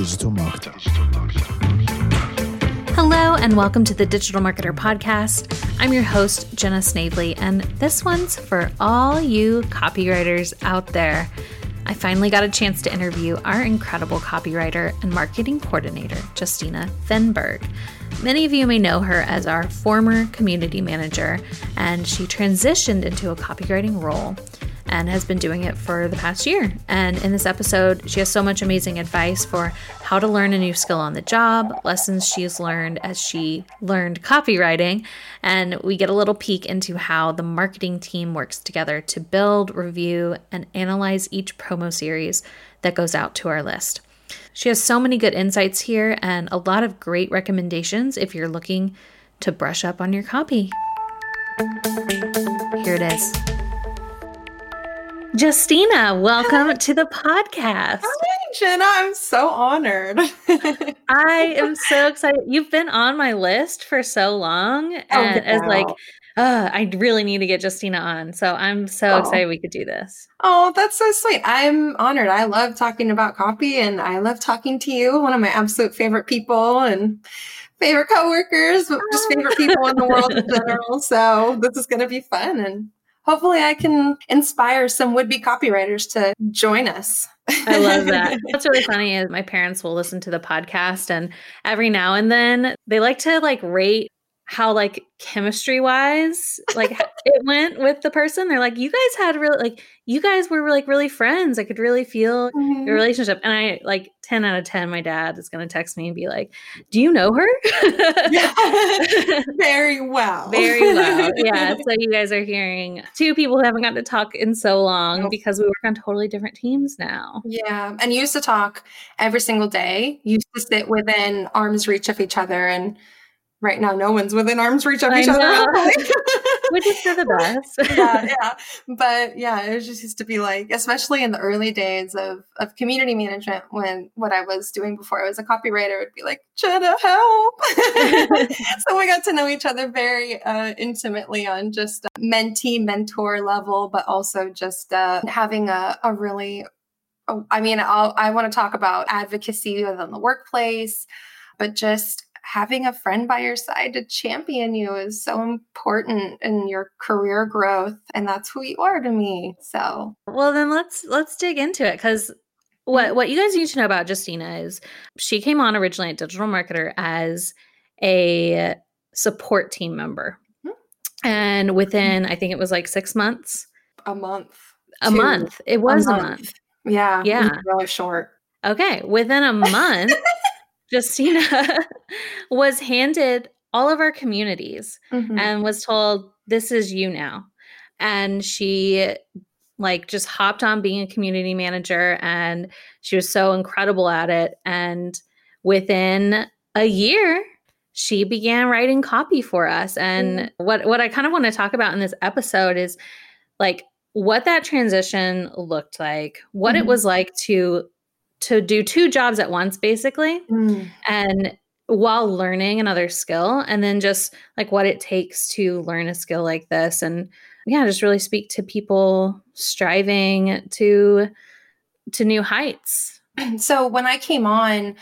digital marketer. Hello, and welcome to the Digital Marketer Podcast. I'm your host, Jenna Snavely, and this one's for all you copywriters out there. I finally got a chance to interview our incredible copywriter and marketing coordinator, Justina Fenberg. Many of you may know her as our former community manager, and she transitioned into a copywriting role and has been doing it for the past year. And in this episode, she has so much amazing advice for how to learn a new skill on the job, lessons she's learned as she learned copywriting, and we get a little peek into how the marketing team works together to build, review, and analyze each promo series that goes out to our list. She has so many good insights here and a lot of great recommendations if you're looking to brush up on your copy. Here it is. Justina, welcome to the podcast. Hi, Jenna. I'm so honored. I am so excited. You've been on my list for so long, oh, and as like, uh, I really need to get Justina on. So I'm so oh. excited we could do this. Oh, that's so sweet. I'm honored. I love talking about coffee, and I love talking to you, one of my absolute favorite people, and favorite coworkers, just favorite people in the world in general. So this is going to be fun, and hopefully I can inspire some would be copywriters to join us. I love that. What's really funny is my parents will listen to the podcast and every now and then they like to like rate how like chemistry wise like it went with the person. They're like you guys had really like you guys were like really friends. I could really feel mm-hmm. your relationship. And i like 10 out of 10 my dad is going to text me and be like do you know her? Very well. Very well. Yeah so you guys are hearing two people who haven't gotten to talk in so long because we work on totally different teams now. Yeah and used to talk every single day. Used to sit within arm's reach of each other and right now no one's within arm's reach of each other. which is for the best. Yeah yeah. But yeah it just used to be like especially in the early days of of community management when what i was doing before i was a copywriter would be like jenna help. So we got to know each other very uh, intimately on just mentee mentor level but also just uh, having a, a really oh, i mean I'll, i want to talk about advocacy within the workplace but just having a friend by your side to champion you is so important in your career growth and that's who you are to me so. Well then let's let's dig into it because what mm-hmm. what you guys need to know about justina is she came on originally at digital marketer as a support team member. Mm-hmm. and within i think it was like six months? A month. A two, month. It was a month, a month. yeah yeah. really short. Okay within a month Justina was handed all of our communities mm-hmm. and was told, This is you now. And she like just hopped on being a community manager and she was so incredible at it. And within a year, she began writing copy for us. And mm-hmm. what what I kind of want to talk about in this episode is like what that transition looked like, what mm-hmm. it was like to to do two jobs at once basically mm. and while learning another skill and then just like what it takes to learn a skill like this and yeah just really speak to people striving to to new heights so when i came on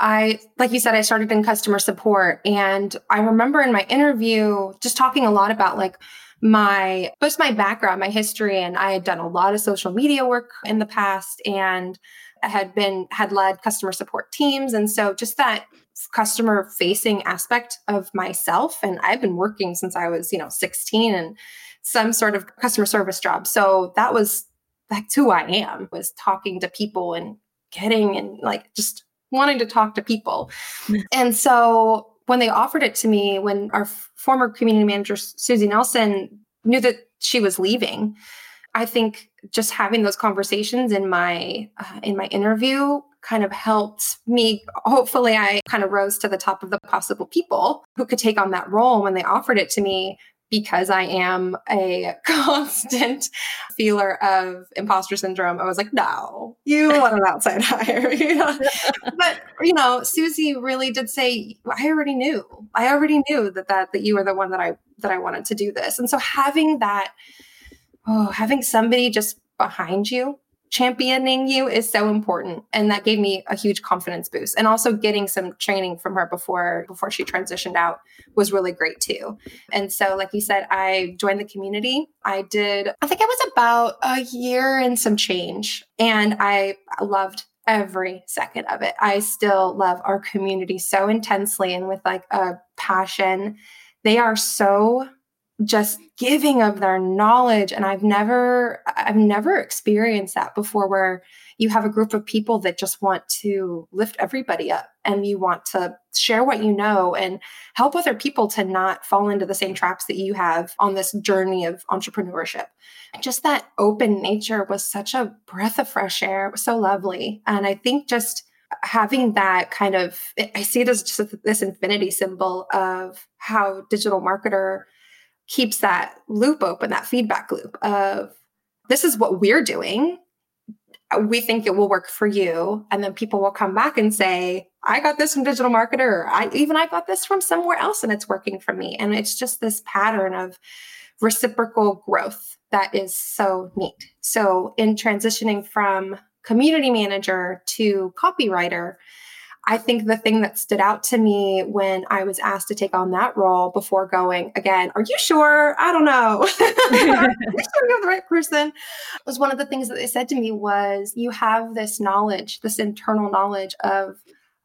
I, like you said, I started in customer support. And I remember in my interview just talking a lot about like my, just my background, my history. And I had done a lot of social media work in the past. And had been had led customer support teams and so just that customer facing aspect of myself and I've been working since I was, you know, 16 and some sort of customer service job. So that was that's who I am was talking to people and getting and like just wanting to talk to people. and so when they offered it to me when our former community manager Susie Nelson knew that she was leaving, I think just having those conversations in my uh, in my interview kind of helped me hopefully i kind of rose to the top of the possible people who could take on that role when they offered it to me because i am a constant feeler of imposter syndrome. I was like no you want an outside hire but you know susie really did say i already knew. I already knew that that that you were the one that i that i wanted to do this. And so having that oh, having somebody just behind you championing you is so important. And that gave me a huge confidence boost. And also getting some training from her before before she transitioned out was really great too. And so like you said i joined the community. I did i think it was about a year and some change. And i loved every second of it. I still love our community so intensely and with like a passion. They are so just giving of their knowledge. And i've never i've never experienced that before where you have a group of people that just want to lift everybody up and you want to share what you know and help other people to not fall into the same traps that you have on this journey of entrepreneurship. Just that open nature was such a breath of fresh air. It was so lovely. And i think just having that kind of i see it as just this infinity symbol of how digital marketer keeps that loop open, that feedback loop of this is what we're doing. We think it will work for you. And then people will come back and say, I got this from digital marketer. I even I got this from somewhere else and it's working for me. And it's just this pattern of reciprocal growth that is so neat. So in transitioning from community manager to copywriter, I think the thing that stood out to me when I was asked to take on that role before going again, are you sure? I don't know. are you sure you're the right person? Was one of the things that they said to me was, you have this knowledge, this internal knowledge of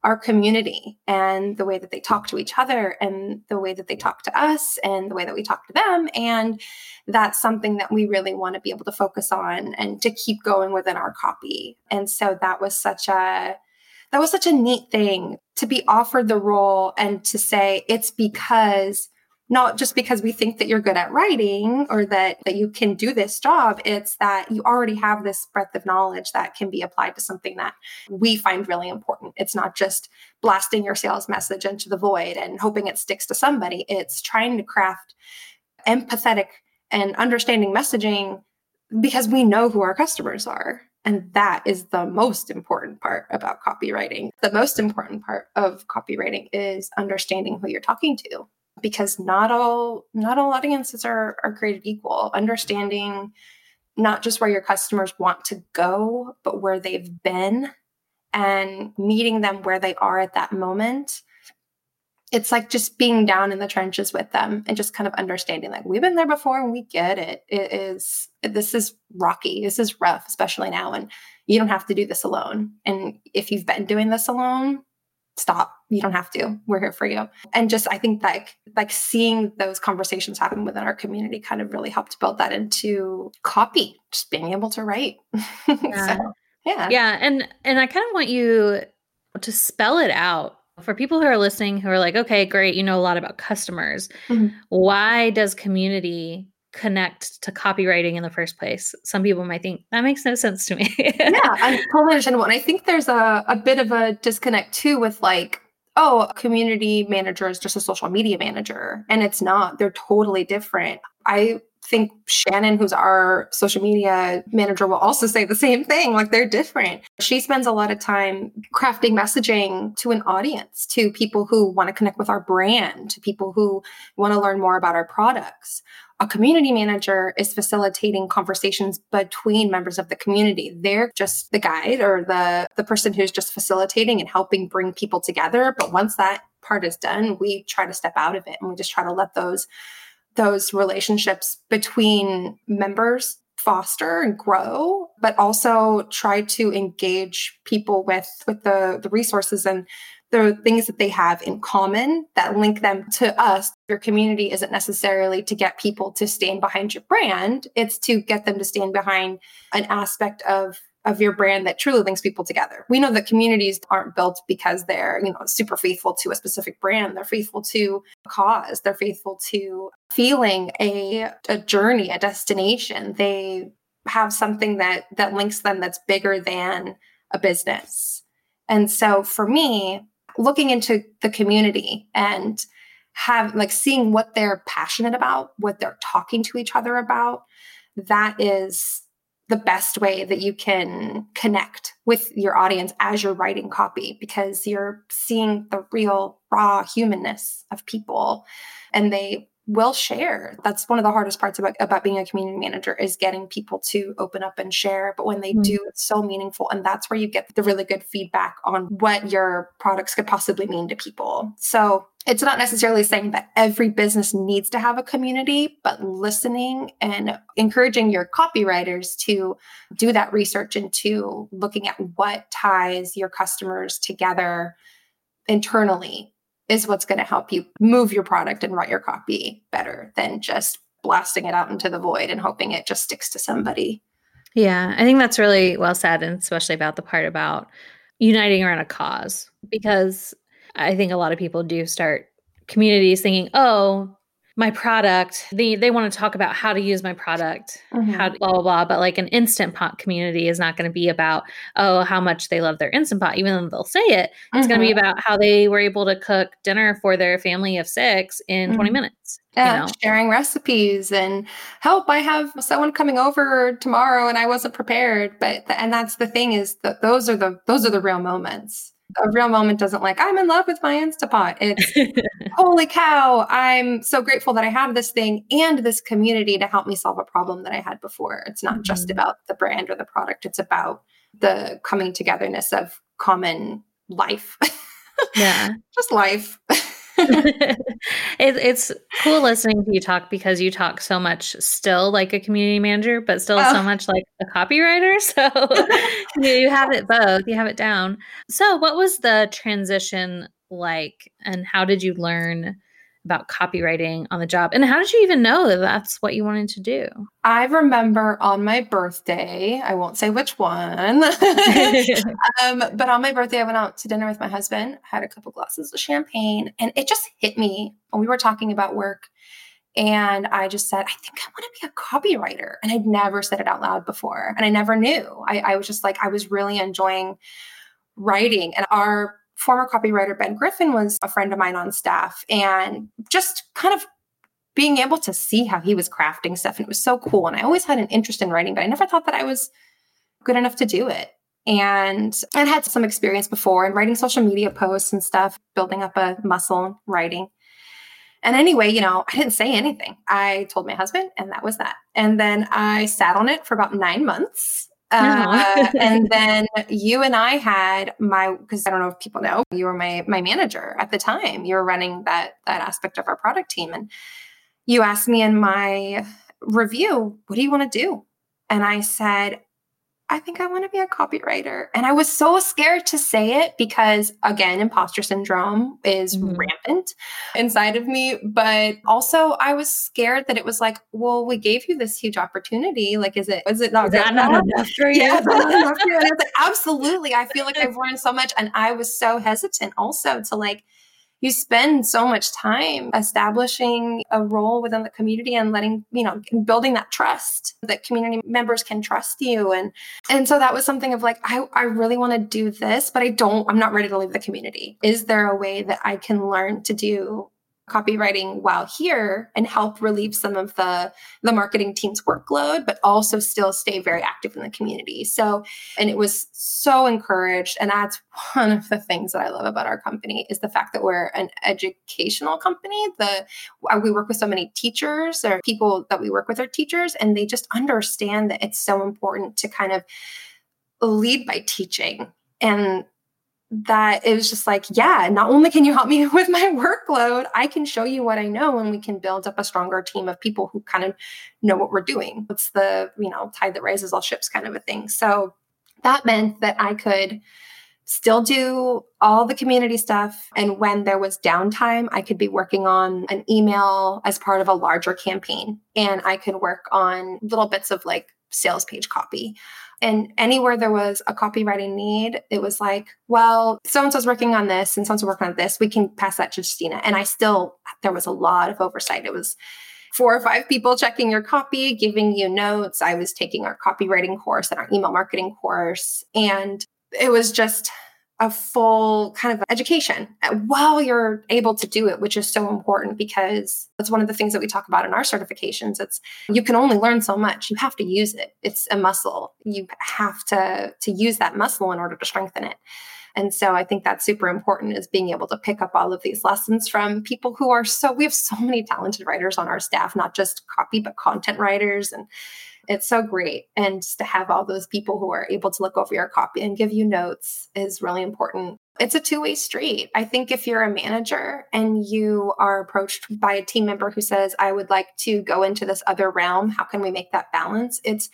our community and the way that they talk to each other and the way that they talk to us and the way that we talk to them. And that's something that we really want to be able to focus on and to keep going within our copy. And so that was such a that was such a neat thing to be offered the role and to say it's because not just because we think that you're good at writing or that that you can do this job it's that you already have this breadth of knowledge that can be applied to something that we find really important. It's not just blasting your sales message into the void and hoping it sticks to somebody. It's trying to craft empathetic and understanding messaging because we know who our customers are and that is the most important part about copywriting. The most important part of copywriting is understanding who you're talking to because not all not all audiences are are created equal. Understanding not just where your customers want to go, but where they've been and meeting them where they are at that moment it's like just being down in the trenches with them and just kind of understanding like we've been there before and we get it. It is this is rocky. This is rough especially now and you don't have to do this alone. And if you've been doing this alone stop. You don't have to. We're here for you. And just i think like like seeing those conversations happen within our community kind of really helped build that into copy just being able to write. Yeah. so, yeah. yeah. And and i kind of want you to spell it out for people who are listening who are like, okay, great, you know a lot about customers. Mm-hmm. Why does community connect to copywriting in the first place? Some people might think that makes no sense to me. yeah, I totally understand. And I think there's a, a bit of a disconnect too with like, oh, a community manager is just a social media manager. And it's not, they're totally different. I think Shannon, who's our social media manager, will also say the same thing. Like they're different. She spends a lot of time crafting messaging to an audience, to people who want to connect with our brand, to people who want to learn more about our products. A community manager is facilitating conversations between members of the community. They're just the guide or the, the person who's just facilitating and helping bring people together. But once that part is done, we try to step out of it and we just try to let those those relationships between members foster and grow but also try to engage people with with the the resources and the things that they have in common that link them to us. Your community isn't necessarily to get people to stand behind your brand. It's to get them to stand behind an aspect of of your brand that truly links people together. We know that communities aren't built because they're, you know, super faithful to a specific brand. They're faithful to a cause. They're faithful to feeling a, a journey, a destination. They have something that that links them that's bigger than a business. And so for me, looking into the community and have like seeing what they're passionate about, what they're talking to each other about, that is the best way that you can connect with your audience as you're writing copy because you're seeing the real raw humanness of people and they will share. That's one of the hardest parts about, about being a community manager is getting people to open up and share. But when they mm-hmm. do, it's so meaningful. And that's where you get the really good feedback on what your products could possibly mean to people. So it's not necessarily saying that every business needs to have a community, but listening and encouraging your copywriters to do that research into looking at what ties your customers together internally is what's going to help you move your product and write your copy better than just blasting it out into the void and hoping it just sticks to somebody. Yeah, I think that's really well said, and especially about the part about uniting around a cause, because I think a lot of people do start communities thinking, oh, my product they they want to talk about how to use my product mm-hmm. how blah blah blah but like an instant pot community is not going to be about oh how much they love their instant pot even though they'll say it it's mm-hmm. going to be about how they were able to cook dinner for their family of six in mm-hmm. 20 minutes yeah, you know? sharing recipes and help. I have someone coming over tomorrow, and I wasn't prepared. But and that's the thing is that those are the those are the real moments a real moment doesn't like i'm in love with my instapot. It's holy cow i'm so grateful that i have this thing and this community to help me solve a problem that i had before. It's not mm-hmm. just about the brand or the product it's about the coming togetherness of common life. Yeah. Just life it, it's cool listening to you talk because you talk so much still like a community manager, but still oh. so much like a copywriter. So you have it both, you have it down. So, what was the transition like, and how did you learn? About copywriting on the job. And how did you even know that that's what you wanted to do? I remember on my birthday, I won't say which one, um, but on my birthday, I went out to dinner with my husband, had a couple glasses of champagne, and it just hit me. When we were talking about work. And I just said, I think I want to be a copywriter. And I'd never said it out loud before. And I never knew. I, I was just like, I was really enjoying writing. And our former copywriter Ben Griffin was a friend of mine on staff and just kind of being able to see how he was crafting stuff. And it was so cool. And I always had an interest in writing, but I never thought that I was good enough to do it. And I had some experience before in writing social media posts and stuff, building up a muscle in writing. And anyway, you know, I didn't say anything. I told my husband, and that was that. And then I sat on it for about nine months uh, and then you and I had my because I don't know if people know you were my my manager at the time. You were running that that aspect of our product team, and you asked me in my review, "What do you want to do?" And I said, I think I want to be a copywriter. And I was so scared to say it because, again, imposter syndrome is mm-hmm. rampant inside of me. But also, I was scared that it was like, well, we gave you this huge opportunity. Like, is it, is it not, is that not enough for you? Yeah, not enough for you? And I was like, absolutely. I feel like I've learned so much. And I was so hesitant also to like, you spend so much time establishing a role within the community and letting you know building that trust that community members can trust you. And and so that was something of like i, I really want to do this but i don't i'm not ready to leave the community. Is there a way that i can learn to do copywriting while here and help relieve some of the the marketing team's workload but also still stay very active in the community. So and it was so encouraged. And that's one of the things that i love about our company is the fact that we're an educational company. The uh, we work with so many teachers or people that we work with are teachers and they just understand that it's so important to kind of lead by teaching. And that it was just like, yeah, not only can you help me with my workload, I can show you what I know and we can build up a stronger team of people who kind of know what we're doing. It's the, you know, tide that raises all ships kind of a thing. So that meant that I could still do all the community stuff. And when there was downtime, I could be working on an email as part of a larger campaign. And I could work on little bits of like sales page copy and anywhere there was a copywriting need, it was like, well, so and so's working on this and so and so's working on this. We can pass that to Justina. And I still, there was a lot of oversight. It was four or five people checking your copy, giving you notes. I was taking our copywriting course and our email marketing course. And it was just a full kind of education uh, while you're able to do it, which is so important because that's one of the things that we talk about in our certifications. It's you can only learn so much. You have to use it. It's a muscle. You have to to use that muscle in order to strengthen it. And so I think that's super important is being able to pick up all of these lessons from people who are so, we have so many talented writers on our staff, not just copy, but content writers. And it's so great. And just to have all those people who are able to look over your copy and give you notes is really important. It's a two way street. I think if you're a manager and you are approached by a team member who says, I would like to go into this other realm, how can we make that balance? It's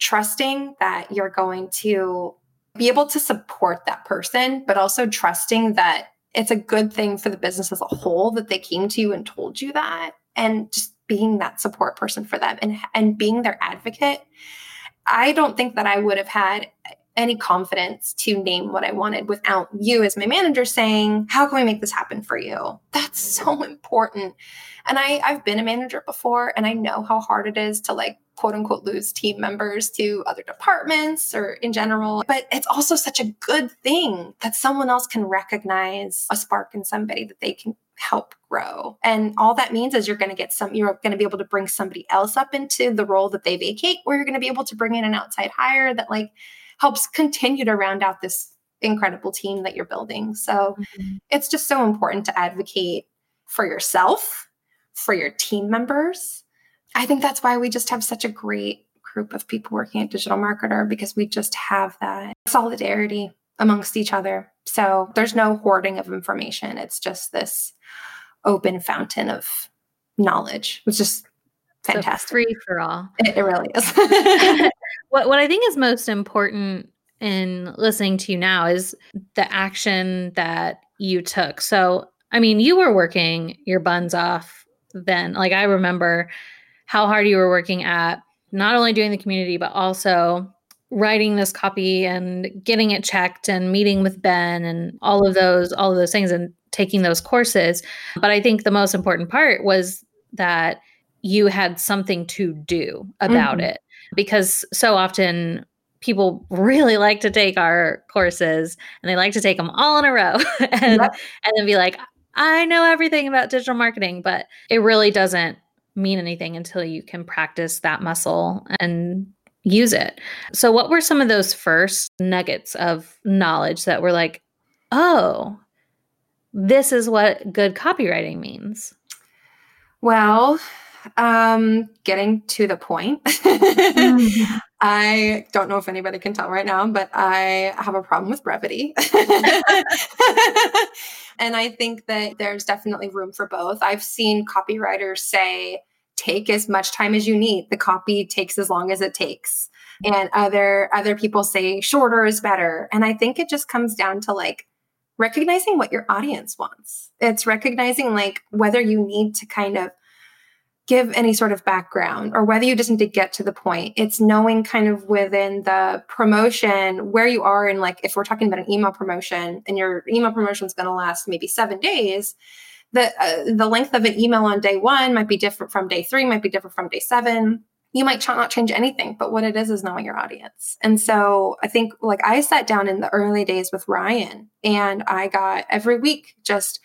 trusting that you're going to be able to support that person, but also trusting that it's a good thing for the business as a whole that they came to you and told you that and just being that support person for them and and being their advocate i don't think that i would have had any confidence to name what i wanted without you as my manager saying how can we make this happen for you that's so important and i i've been a manager before and i know how hard it is to like quote unquote lose team members to other departments or in general. But it's also such a good thing that someone else can recognize a spark in somebody that they can help grow. And all that means is you're going to get some, you're going to be able to bring somebody else up into the role that they vacate, or you're going to be able to bring in an outside hire that like helps continue to round out this incredible team that you're building. So mm-hmm. it's just so important to advocate for yourself, for your team members, I think that's why we just have such a great group of people working at Digital Marketer because we just have that solidarity amongst each other. So there's no hoarding of information. It's just this open fountain of knowledge, which is fantastic. Free for all. It, it really is. what what I think is most important in listening to you now is the action that you took. So I mean, you were working your buns off then. Like I remember how hard you were working at not only doing the community, but also writing this copy and getting it checked and meeting with Ben and all of those, all of those things and taking those courses. But I think the most important part was that you had something to do about mm-hmm. it because so often people really like to take our courses and they like to take them all in a row and, yep. and then be like, I know everything about digital marketing, but it really doesn't mean anything until you can practice that muscle and use it. So, what were some of those first nuggets of knowledge that were like, oh, this is what good copywriting means? Well, um, getting to the point. mm-hmm. I don't know if anybody can tell right now, but I have a problem with brevity. and I think that there's definitely room for both. I've seen copywriters say, take as much time as you need. The copy takes as long as it takes. And other other people say shorter is better. And I think it just comes down to like recognizing what your audience wants. It's recognizing like whether you need to kind of give any sort of background or whether you just need to get to the point. It's knowing kind of within the promotion where you are and like if we're talking about an email promotion and your email promotion is going to last maybe 7 days, the uh, the length of an email on day 1 might be different from day 3, might be different from day 7. You might not change anything, but what it is is knowing your audience. And so I think like I sat down in the early days with Ryan and I got every week just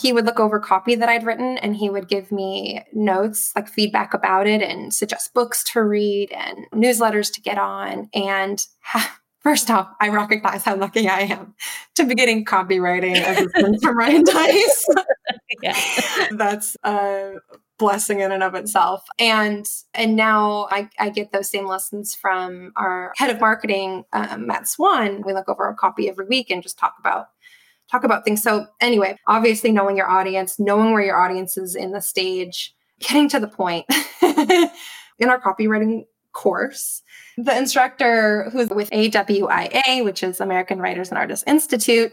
he would look over copy that I'd written and he would give me notes, like feedback about it, and suggest books to read and newsletters to get on. And first off, I recognize how lucky I am to be getting copywriting from Ryan Deiss. That's a blessing in and of itself. And and now I, I get those same lessons from our head of marketing, um, Matt Swan. We look over a copy every week and just talk about talk about things. So, anyway, obviously, knowing your audience, knowing where your audience is in the stage, getting to the point. in our copywriting course, the instructor who's with AWAI, which is American Writers and Artists Institute,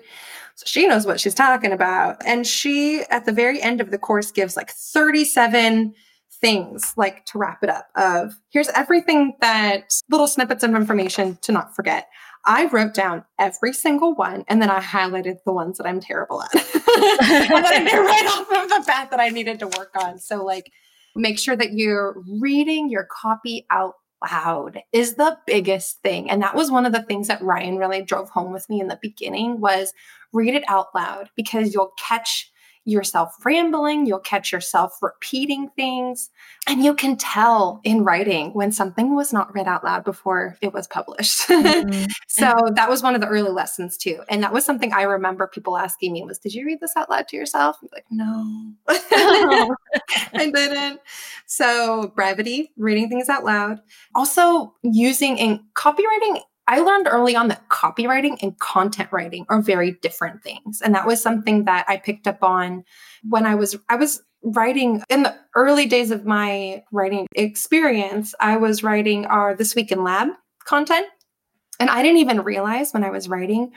so she knows what she's talking about. And she, at the very end of the course, gives like 37 things like to wrap it up of here's everything that little snippets of information to not forget I wrote down every single one and then I highlighted the ones that I'm terrible at. and then I knew right off of the bat that I needed to work on. So, like, make sure that you're reading your copy out loud is the biggest thing. And that was one of the things that Ryan really drove home with me in the beginning was read it out loud because you'll catch yourself rambling, you'll catch yourself repeating things, and you can tell in writing when something was not read out loud before it was published. Mm-hmm. so that was one of the early lessons too. And that was something I remember people asking me was, did you read this out loud to yourself? I'm like, no, I didn't. So brevity, reading things out loud. Also using in copywriting I learned early on that copywriting and content writing are very different things. And that was something that I picked up on when I was I was writing in the early days of my writing experience. I was writing our This Week in Lab content. And I didn't even realize when I was writing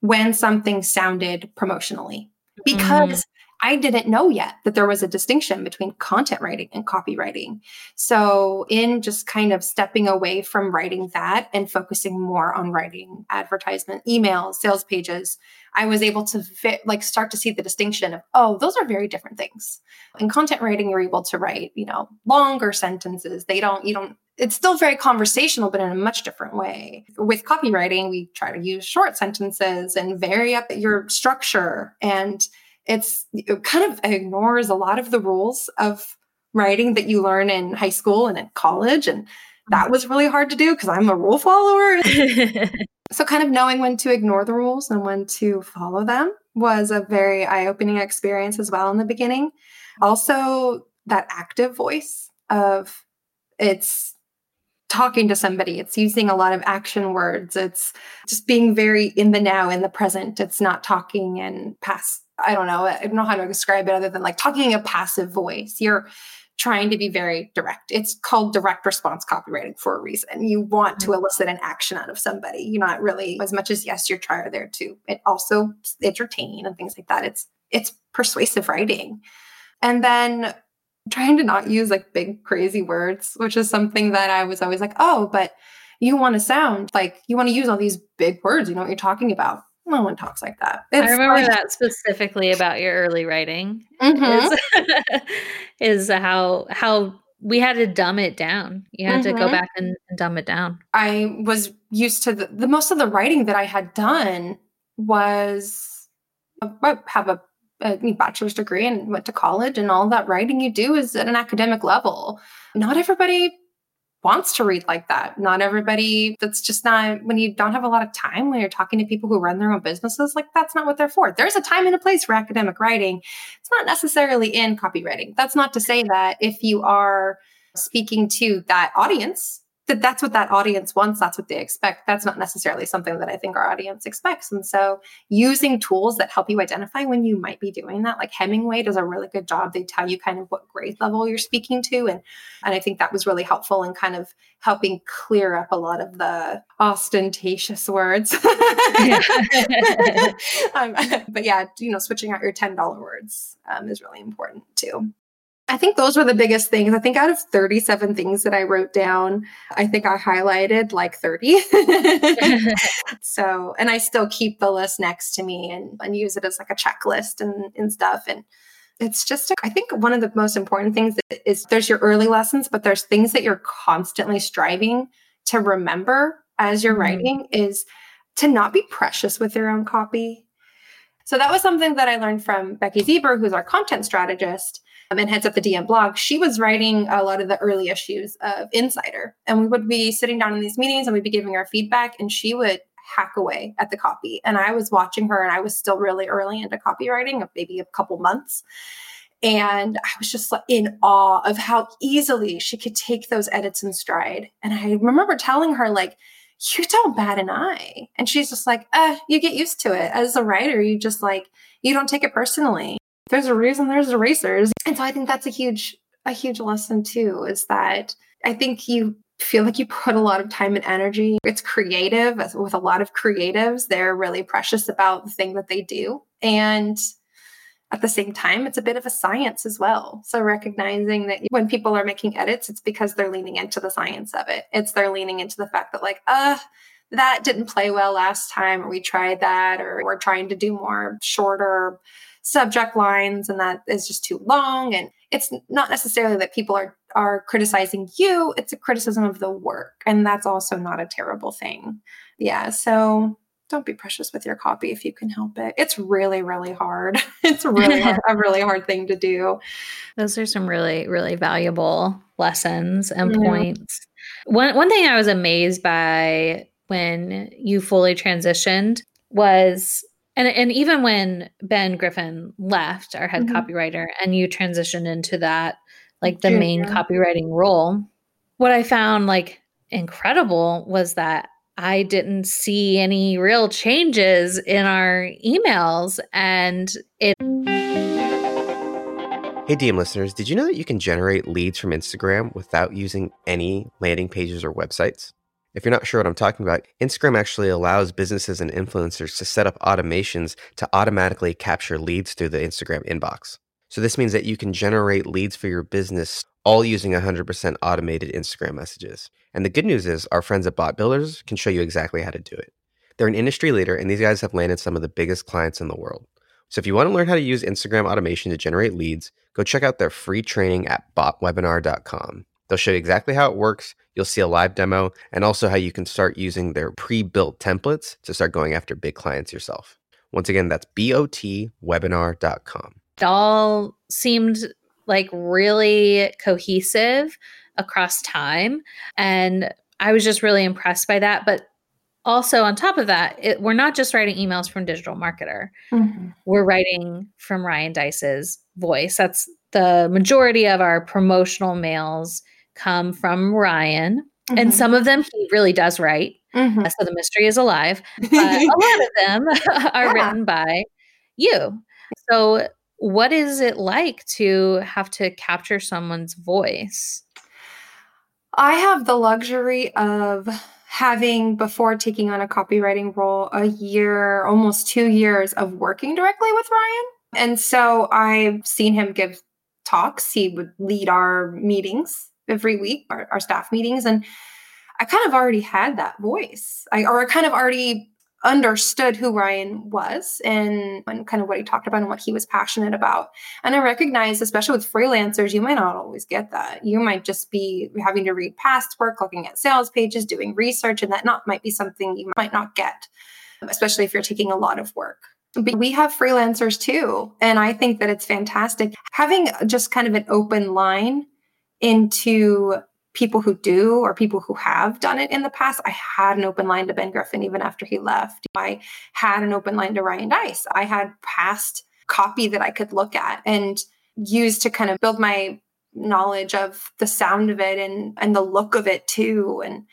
when something sounded promotionally because mm. I didn't know yet that there was a distinction between content writing and copywriting. So, in just kind of stepping away from writing that and focusing more on writing advertisement, emails, sales pages, I was able to fit, like start to see the distinction of, oh, those are very different things. In content writing, you're able to write, you know, longer sentences. They don't, you don't, it's still very conversational, but in a much different way. With copywriting, we try to use short sentences and vary up your structure and it's it kind of ignores a lot of the rules of writing that you learn in high school and in college and that mm-hmm. was really hard to do because I'm a rule follower. so kind of knowing when to ignore the rules and when to follow them was a very eye-opening experience as well in the beginning. Also that active voice of it's talking to somebody. It's using a lot of action words. It's just being very in the now, in the present. It's not talking in past I don't know, I don't know how to describe it other than like talking a passive voice. You're trying to be very direct. It's called direct response copywriting for a reason. You want to mm-hmm. elicit an action out of somebody. You're not really as much as yes, you're trying there too. it also entertain and things like that. It's it's persuasive writing. And then trying to not use like big crazy words, which is something that I was always like, oh, but you want to sound like you want to use all these big words. You know what you're talking about no one talks like that. It's I remember like, that specifically about your early writing. Mm-hmm. Is, is, how how we had to dumb it down. You had mm-hmm. to go mm-hmm. back and, and, dumb it down. I was used to the, the most of the writing that I had done was I have a, a bachelor's degree and went to college, and all that writing you do is at an academic level. Not everybody wants to read like that. Not everybody, that's just not when you don't have a lot of time when you're talking to people who run their own businesses, like that's not what they're for. There's a time and a place for academic writing. It's not necessarily in copywriting. That's not to say that if you are speaking to that audience, that that's what that audience wants that's what they expect. That's not necessarily something that i think our audience expects. And so using tools that help you identify when you might be doing that like hemingway does a really good job. They tell you kind of what grade level you're speaking to. And and i think that was really helpful in kind of helping clear up a lot of the ostentatious words. Um, but yeah you know switching out your $10 words um, is really important too I think those were the biggest things. I think out of 37 things that I wrote down, I think I highlighted like 30. so, and I still keep the list next to me and, and use it as like a checklist and, and stuff. And it's just, I think one of the most important things is there's your early lessons, but there's things that you're constantly striving to remember as you're mm-hmm. writing is to not be precious with your own copy. So that was something that I learned from Becky Zieber, who's our content strategist um, and heads up the DM blog, she was writing a lot of the early issues of Insider. And we would be sitting down in these meetings and we'd be giving her feedback, and she would hack away at the copy. And I was watching her, and I was still really early into copywriting, maybe a couple months. And I was just in awe of how easily she could take those edits in stride. And I remember telling her, like, you don't bat an eye. And she's just like, uh, you get used to it. As a writer, you just like, you don't take it personally there's a reason there's erasers. And so I think that's a huge, a huge lesson too, is that I think you feel like you put a lot of time and energy. It's creative with a lot of creatives. They're really precious about the thing that they do. And at the same time, it's a bit of a science as well. So recognizing that when people are making edits, it's because they're leaning into the science of it. It's they're leaning into the fact that like, uh, that didn't play well last time, or we tried that, or we're trying to do more shorter subject lines and that is just too long and it's not necessarily that people are are criticizing you it's a criticism of the work and that's also not a terrible thing yeah so don't be precious with your copy if you can help it. It's really, really hard. it's really a really hard thing to do. Those are some really, really valuable lessons and yeah. points. One one thing I was amazed by when you fully transitioned was and and even when Ben Griffin left, our head mm-hmm. copywriter, and you transitioned into that like the main copywriting role, what I found like incredible was that I didn't see any real changes in our emails and it Hey DM listeners, did you know that you can generate leads from Instagram without using any landing pages or websites? If you're not sure what I'm talking about, Instagram actually allows businesses and influencers to set up automations to automatically capture leads through the Instagram inbox. So this means that you can generate leads for your business all using 100% automated Instagram messages. And the good news is our friends at Bot Builders can show you exactly how to do it. They're an industry leader and these guys have landed some of the biggest clients in the world. So if you want to learn how to use Instagram automation to generate leads, go check out their free training at botwebinar.com. They'll show you exactly how it works. You'll see a live demo and also how you can start using their pre built templates to start going after big clients yourself. Once again, that's botwebinar.com. It all seemed like really cohesive across time. And I was just really impressed by that. But also, on top of that, it, we're not just writing emails from Digital Marketer, mm-hmm. we're writing from Ryan Deiss's voice. That's the majority of our promotional mails come from Ryan. Mm-hmm. And some of them he really does write. Mm-hmm. So the mystery is alive. But a lot of them are yeah. written by you. So, what is it like to have to capture someone's voice? I have the luxury of having, before taking on a copywriting role, a year, almost two years of working directly with Ryan. And so I've seen him give talks. He would lead our meetings every week, our, our staff meetings. And I kind of already had that voice. I or I kind of already understood who Ryan was and, and kind of what he talked about and what he was passionate about. And I recognize, especially with freelancers, you might not always get that. You might just be having to read past work, looking at sales pages, doing research, and that not might be something you might not get, especially if you're taking a lot of work. But we have freelancers too. And I think that it's fantastic having just kind of an open line into people who do or people who have done it in the past. I had an open line to Ben Griffin even after he left. I had an open line to Ryan Deiss. I had past copy that I could look at and use to kind of build my knowledge of the sound of it and and the look of it too and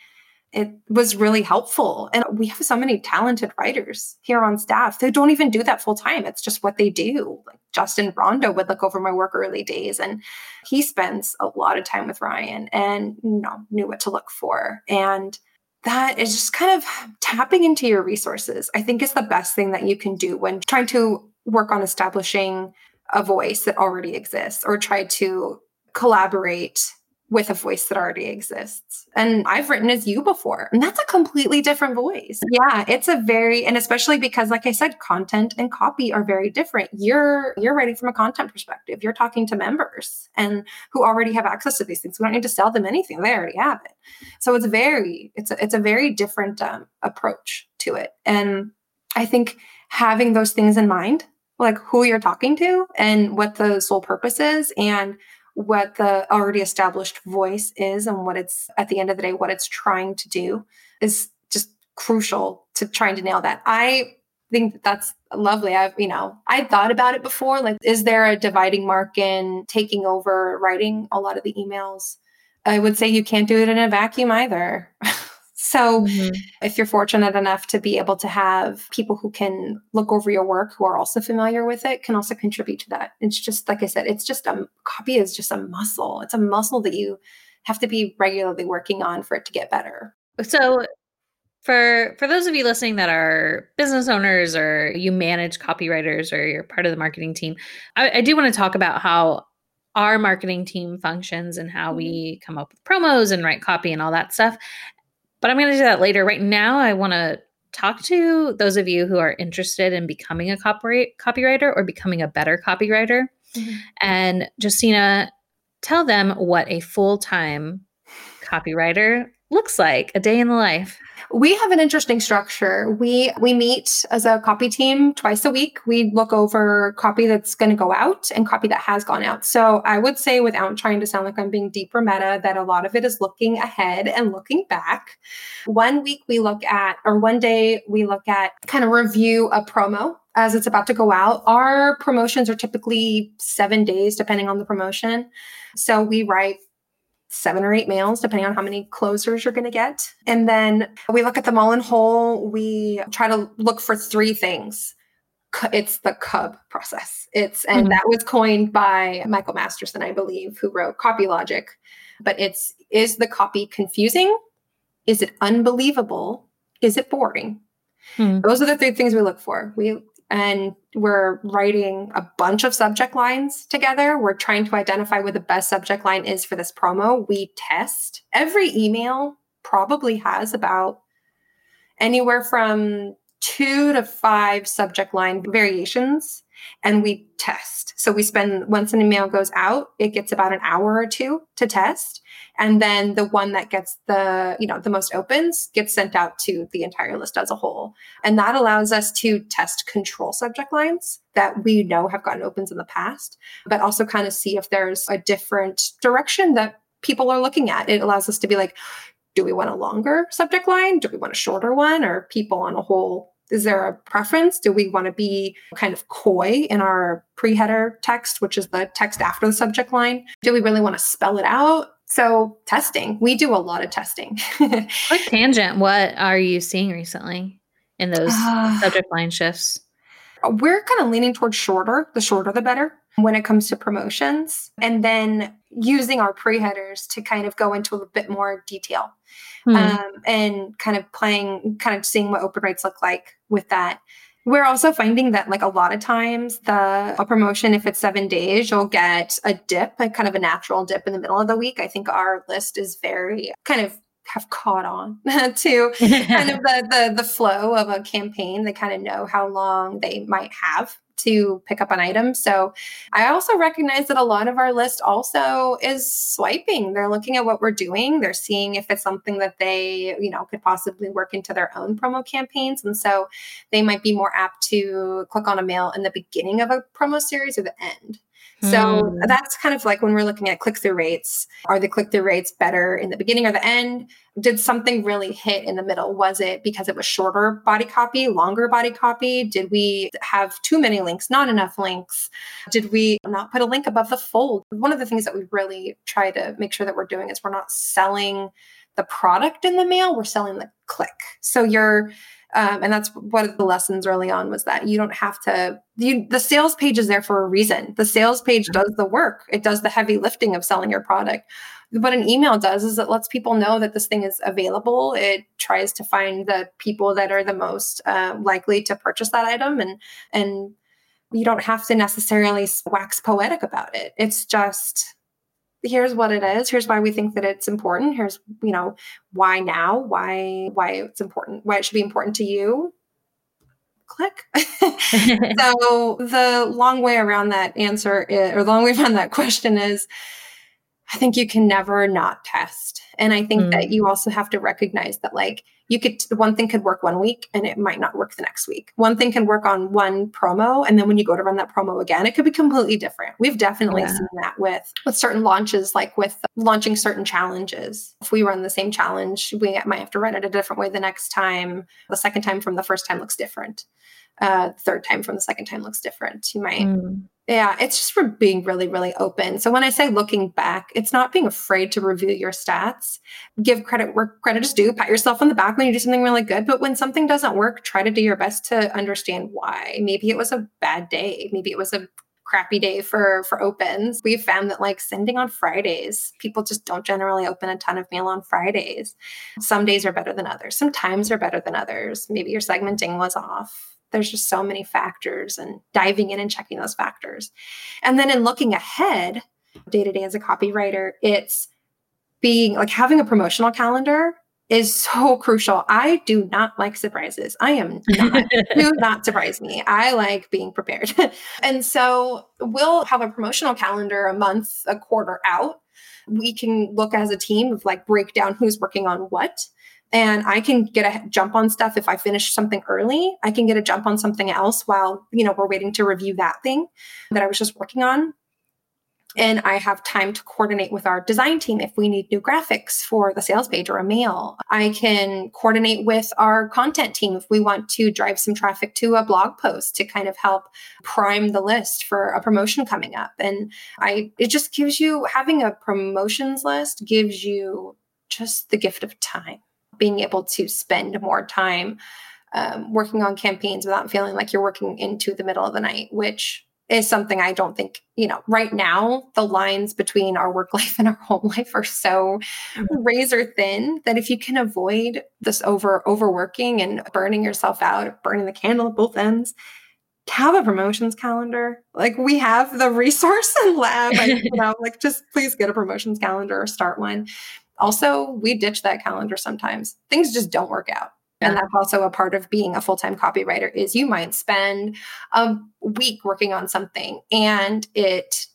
it was really helpful. And we have so many talented writers here on staff. They don't even do that full time. It's just what they do. Like Justin Rondeau would look over my work early days and he spends a lot of time with Ryan and you know knew what to look for. And that is just kind of tapping into your resources. I think is the best thing that you can do when trying to work on establishing a voice that already exists or try to collaborate with a voice that already exists. And I've written as you before, and that's a completely different voice. Yeah, it's a very and especially because like I said content and copy are very different. You're you're writing from a content perspective. You're talking to members and who already have access to these things. We don't need to sell them anything. They already have it. So it's very it's a, it's a very different um, approach to it. And I think having those things in mind, like who you're talking to and what the sole purpose is and what the already established voice is and what it's at the end of the day what it's trying to do is just crucial to trying to nail that. I think that that's lovely. I've you know i thought about it before like is there a dividing mark in taking over writing a lot of the emails? I would say you can't do it in a vacuum either So, mm-hmm. if you're fortunate enough to be able to have people who can look over your work who are also familiar with it, can also contribute to that. It's just, like I said, it's just a copy is just a muscle. It's a muscle that you have to be regularly working on for it to get better. So, for for those of you listening that are business owners or you manage copywriters or you're part of the marketing team, I, I do want to talk about how our marketing team functions and how we mm-hmm. come up with promos and write copy and all that stuff. But I'm going to do that later. Right now, I want to talk to those of you who are interested in becoming a copyright copywriter or becoming a better copywriter. Mm-hmm. And Justina, tell them what a full time copywriter looks like a day in the life? We have an interesting structure. We we meet as a copy team twice a week. We look over copy that's going to go out and copy that has gone out. So I would say, without trying to sound like I'm being deeper meta, that a lot of it is looking ahead and looking back. One week we look at, or one day we look at, kind of review a promo as it's about to go out. Our promotions are typically seven days, depending on the promotion. So we write seven or eight mails, depending on how many closers you're going to get. And then we look at them all in whole. We try to look for three things. It's the Cub process. It's, and mm-hmm. that was coined by Michael Masterson, I believe, who wrote Copy Logic. But it's, is the copy confusing? Is it unbelievable? Is it boring? Hmm. Those are the three things we look for. We and we're writing a bunch of subject lines together. We're trying to identify what the best subject line is for this promo. We test. Every email probably has about anywhere from two to five subject line variations and we test. So we spend once an email goes out, it gets about an hour or two to test. And then the one that gets the, you know, the most opens gets sent out to the entire list as a whole. And that allows us to test control subject lines that we know have gotten opens in the past, but also kind of see if there's a different direction that people are looking at. It allows us to be like, do we want a longer subject line? Do we want a shorter one? Or people on a whole is there a preference? Do we want to be kind of coy in our pre header text, which is the text after the subject line? Do we really want to spell it out? So, testing, we do a lot of testing. Quick tangent. What are you seeing recently in those uh, subject line shifts? We're kind of leaning towards shorter. The shorter, the better when it comes to promotions. And then using our pre headers to kind of go into a bit more detail hmm. um, and kind of playing, kind of seeing what open rates look like with that. We're also finding that like a lot of times the a promotion, if it's seven days, you'll get a dip, like kind of a natural dip in the middle of the week. I think our list is very kind of have caught on to kind of the, the the flow of a campaign. They kind of know how long they might have to pick up an item. So I also recognize that a lot of our list also is swiping. They're looking at what we're doing. They're seeing if it's something that they, you know, could possibly work into their own promo campaigns. And so they might be more apt to click on a mail in the beginning of a promo series or the end. So mm. that's kind of like when we're looking at click through rates. Are the click through rates better in the beginning or the end? Did something really hit in the middle? Was it because it was shorter body copy, longer body copy? Did we have too many links, not enough links? Did we not put a link above the fold? One of the things that we really try to make sure that we're doing is we're not selling the product in the mail, we're selling the click. So you're um, and that's one of the lessons early on was that you don't have to you the sales page is there for a reason. The sales page does the work. It does the heavy lifting of selling your product. What an email does is it lets people know that this thing is available. It tries to find the people that are the most uh, likely to purchase that item and and you don't have to necessarily wax poetic about it. It's just here's what it is here's why we think that it's important here's you know why now why why it's important why it should be important to you. Click. So the long way around that answer is, or the long way around that question is i think you can never not test. And i think mm. that you also have to recognize that like you could one thing could work one week and it might not work the next week. One thing can work on one promo and then when you go to run that promo again it could be completely different. We've definitely yeah. seen that with with certain launches like with launching certain challenges. If we run the same challenge we might have to run it a different way the next time. The second time from the first time looks different uh third time from the second time looks different you might mm. Yeah, it's just for being really, really open. So when I say looking back, it's not being afraid to review your stats. Give credit where credit is due. Pat yourself on the back when you do something really good. But when something doesn't work, try to do your best to understand why. Maybe it was a bad day. Maybe it was a crappy day for for opens. We've found that like sending on Fridays, people just don't generally open a ton of mail on Fridays. Some days are better than others. Some times are better than others. Maybe your segmenting was off there's just so many factors and diving in and checking those factors. And then in looking ahead, day to day as a copywriter, it's being like having a promotional calendar is so crucial. I do not like surprises. I am not, do not surprise me. I like being prepared. and so we'll have a promotional calendar a month, a quarter out We can look as a team of like break down who's working on what. And I can get a jump on stuff if I finish something early. I can get a jump on something else while, you know, we're waiting to review that thing that I was just working on and I have time to coordinate with our design team if we need new graphics for the sales page or a mail. I can coordinate with our content team if we want to drive some traffic to a blog post to kind of help prime the list for a promotion coming up. And I it just gives you having a promotions list gives you just the gift of time, being able to spend more time um, working on campaigns without feeling like you're working into the middle of the night, which is something I don't think, you know, right now, the lines between our work life and our home life are so mm-hmm. razor thin that if you can avoid this over overworking and burning yourself out, burning the candle at both ends, have a promotions calendar. Like we have the resource and lab. I, you know, like just please get a promotions calendar or start one. Also, we ditch that calendar sometimes. Things just don't work out. And that's also a part of being a full-time copywriter is you might spend a week working on something and it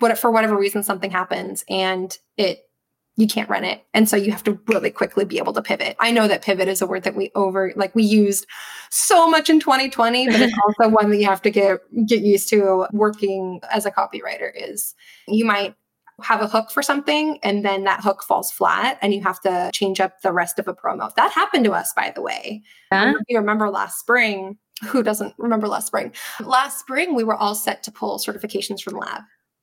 what for whatever reason something happens and it you can't run it and so you have to really quickly be able to pivot i know that pivot is a word that we over like we used so much in 2020 but it's also one that you have to get get used to working as a copywriter is you might have a hook for something and then that hook falls flat and you have to change up the rest of a promo. That happened to us, by the way. Yeah. You remember last spring, who doesn't remember last spring? Last spring, we were all set to pull certifications from lab.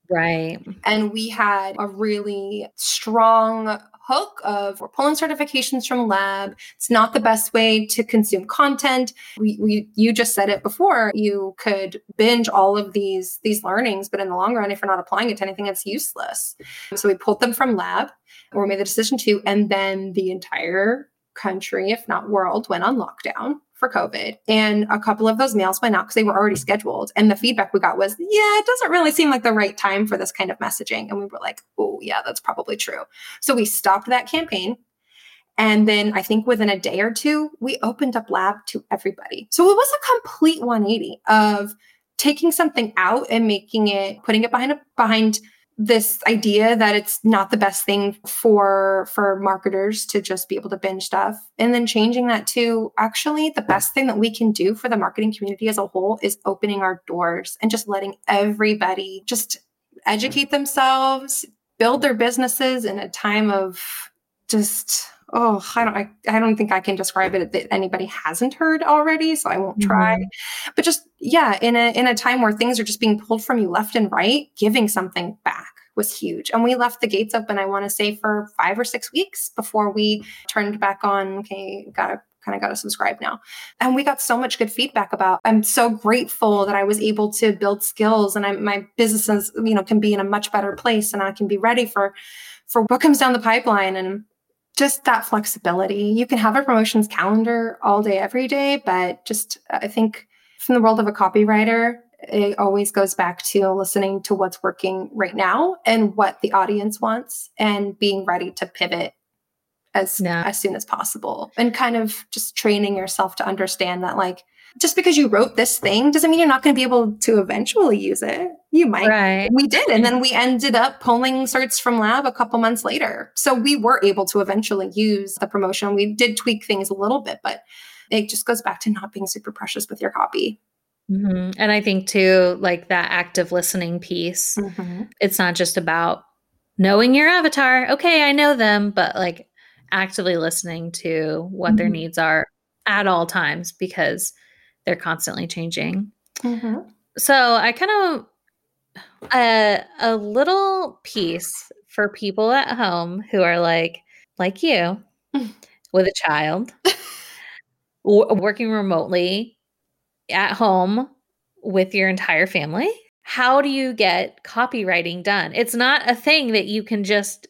Right. And we had a really strong hook of we're pulling certifications from lab. It's not the best way to consume content. We, we you just said it before. You could binge all of these these learnings, but in the long run, if you're not applying it to anything, it's useless. So we pulled them from lab, or we made the decision to, and then the entire country, if not world, went on lockdown for COVID. And a couple of those mails went out because they were already scheduled. And the feedback we got was, yeah, it doesn't really seem like the right time for this kind of messaging. And we were like, oh, yeah, that's probably true. So we stopped that campaign. And then I think within a day or two, we opened up lab to everybody. So it was a complete 180 of taking something out and making it, putting it behind a, behind this idea that it's not the best thing for for marketers to just be able to binge stuff. And then changing that to actually the best thing that we can do for the marketing community as a whole is opening our doors and just letting everybody just educate themselves build their businesses in a time of just oh i don't I, I don't think i can describe it that anybody hasn't heard already so i won't try mm-hmm. but just yeah in a in a time where things are just being pulled from you left and right giving something back was huge and we left the gates open i want to say for five or six weeks before we turned back on okay gotta kind of got to subscribe now. And we got so much good feedback about. I'm so grateful that I was able to build skills and I, my businesses, you know, can be in a much better place and I can be ready for for what comes down the pipeline. And just that flexibility. You can have a promotions calendar all day, every day, but just I think from the world of a copywriter, it always goes back to listening to what's working right now and what the audience wants and being ready to pivot as as soon as possible and kind of just training yourself to understand that like just because you wrote this thing doesn't mean you're not going to be able to eventually use it. You might. Right. We did. And then we ended up pulling certs from lab a couple months later. So we were able to eventually use the promotion. We did tweak things a little bit, but it just goes back to not being super precious with your copy. Mm-hmm. And I think too, like that active listening piece, mm-hmm. it's not just about knowing your avatar. Okay, I know them, but like actively listening to what mm-hmm. their needs are at all times because they're constantly changing. Mm-hmm. So I kind of a a little piece for people at home who are like like you with a child w- working remotely at home with your entire family. How do you get copywriting done? It's not a thing that you can just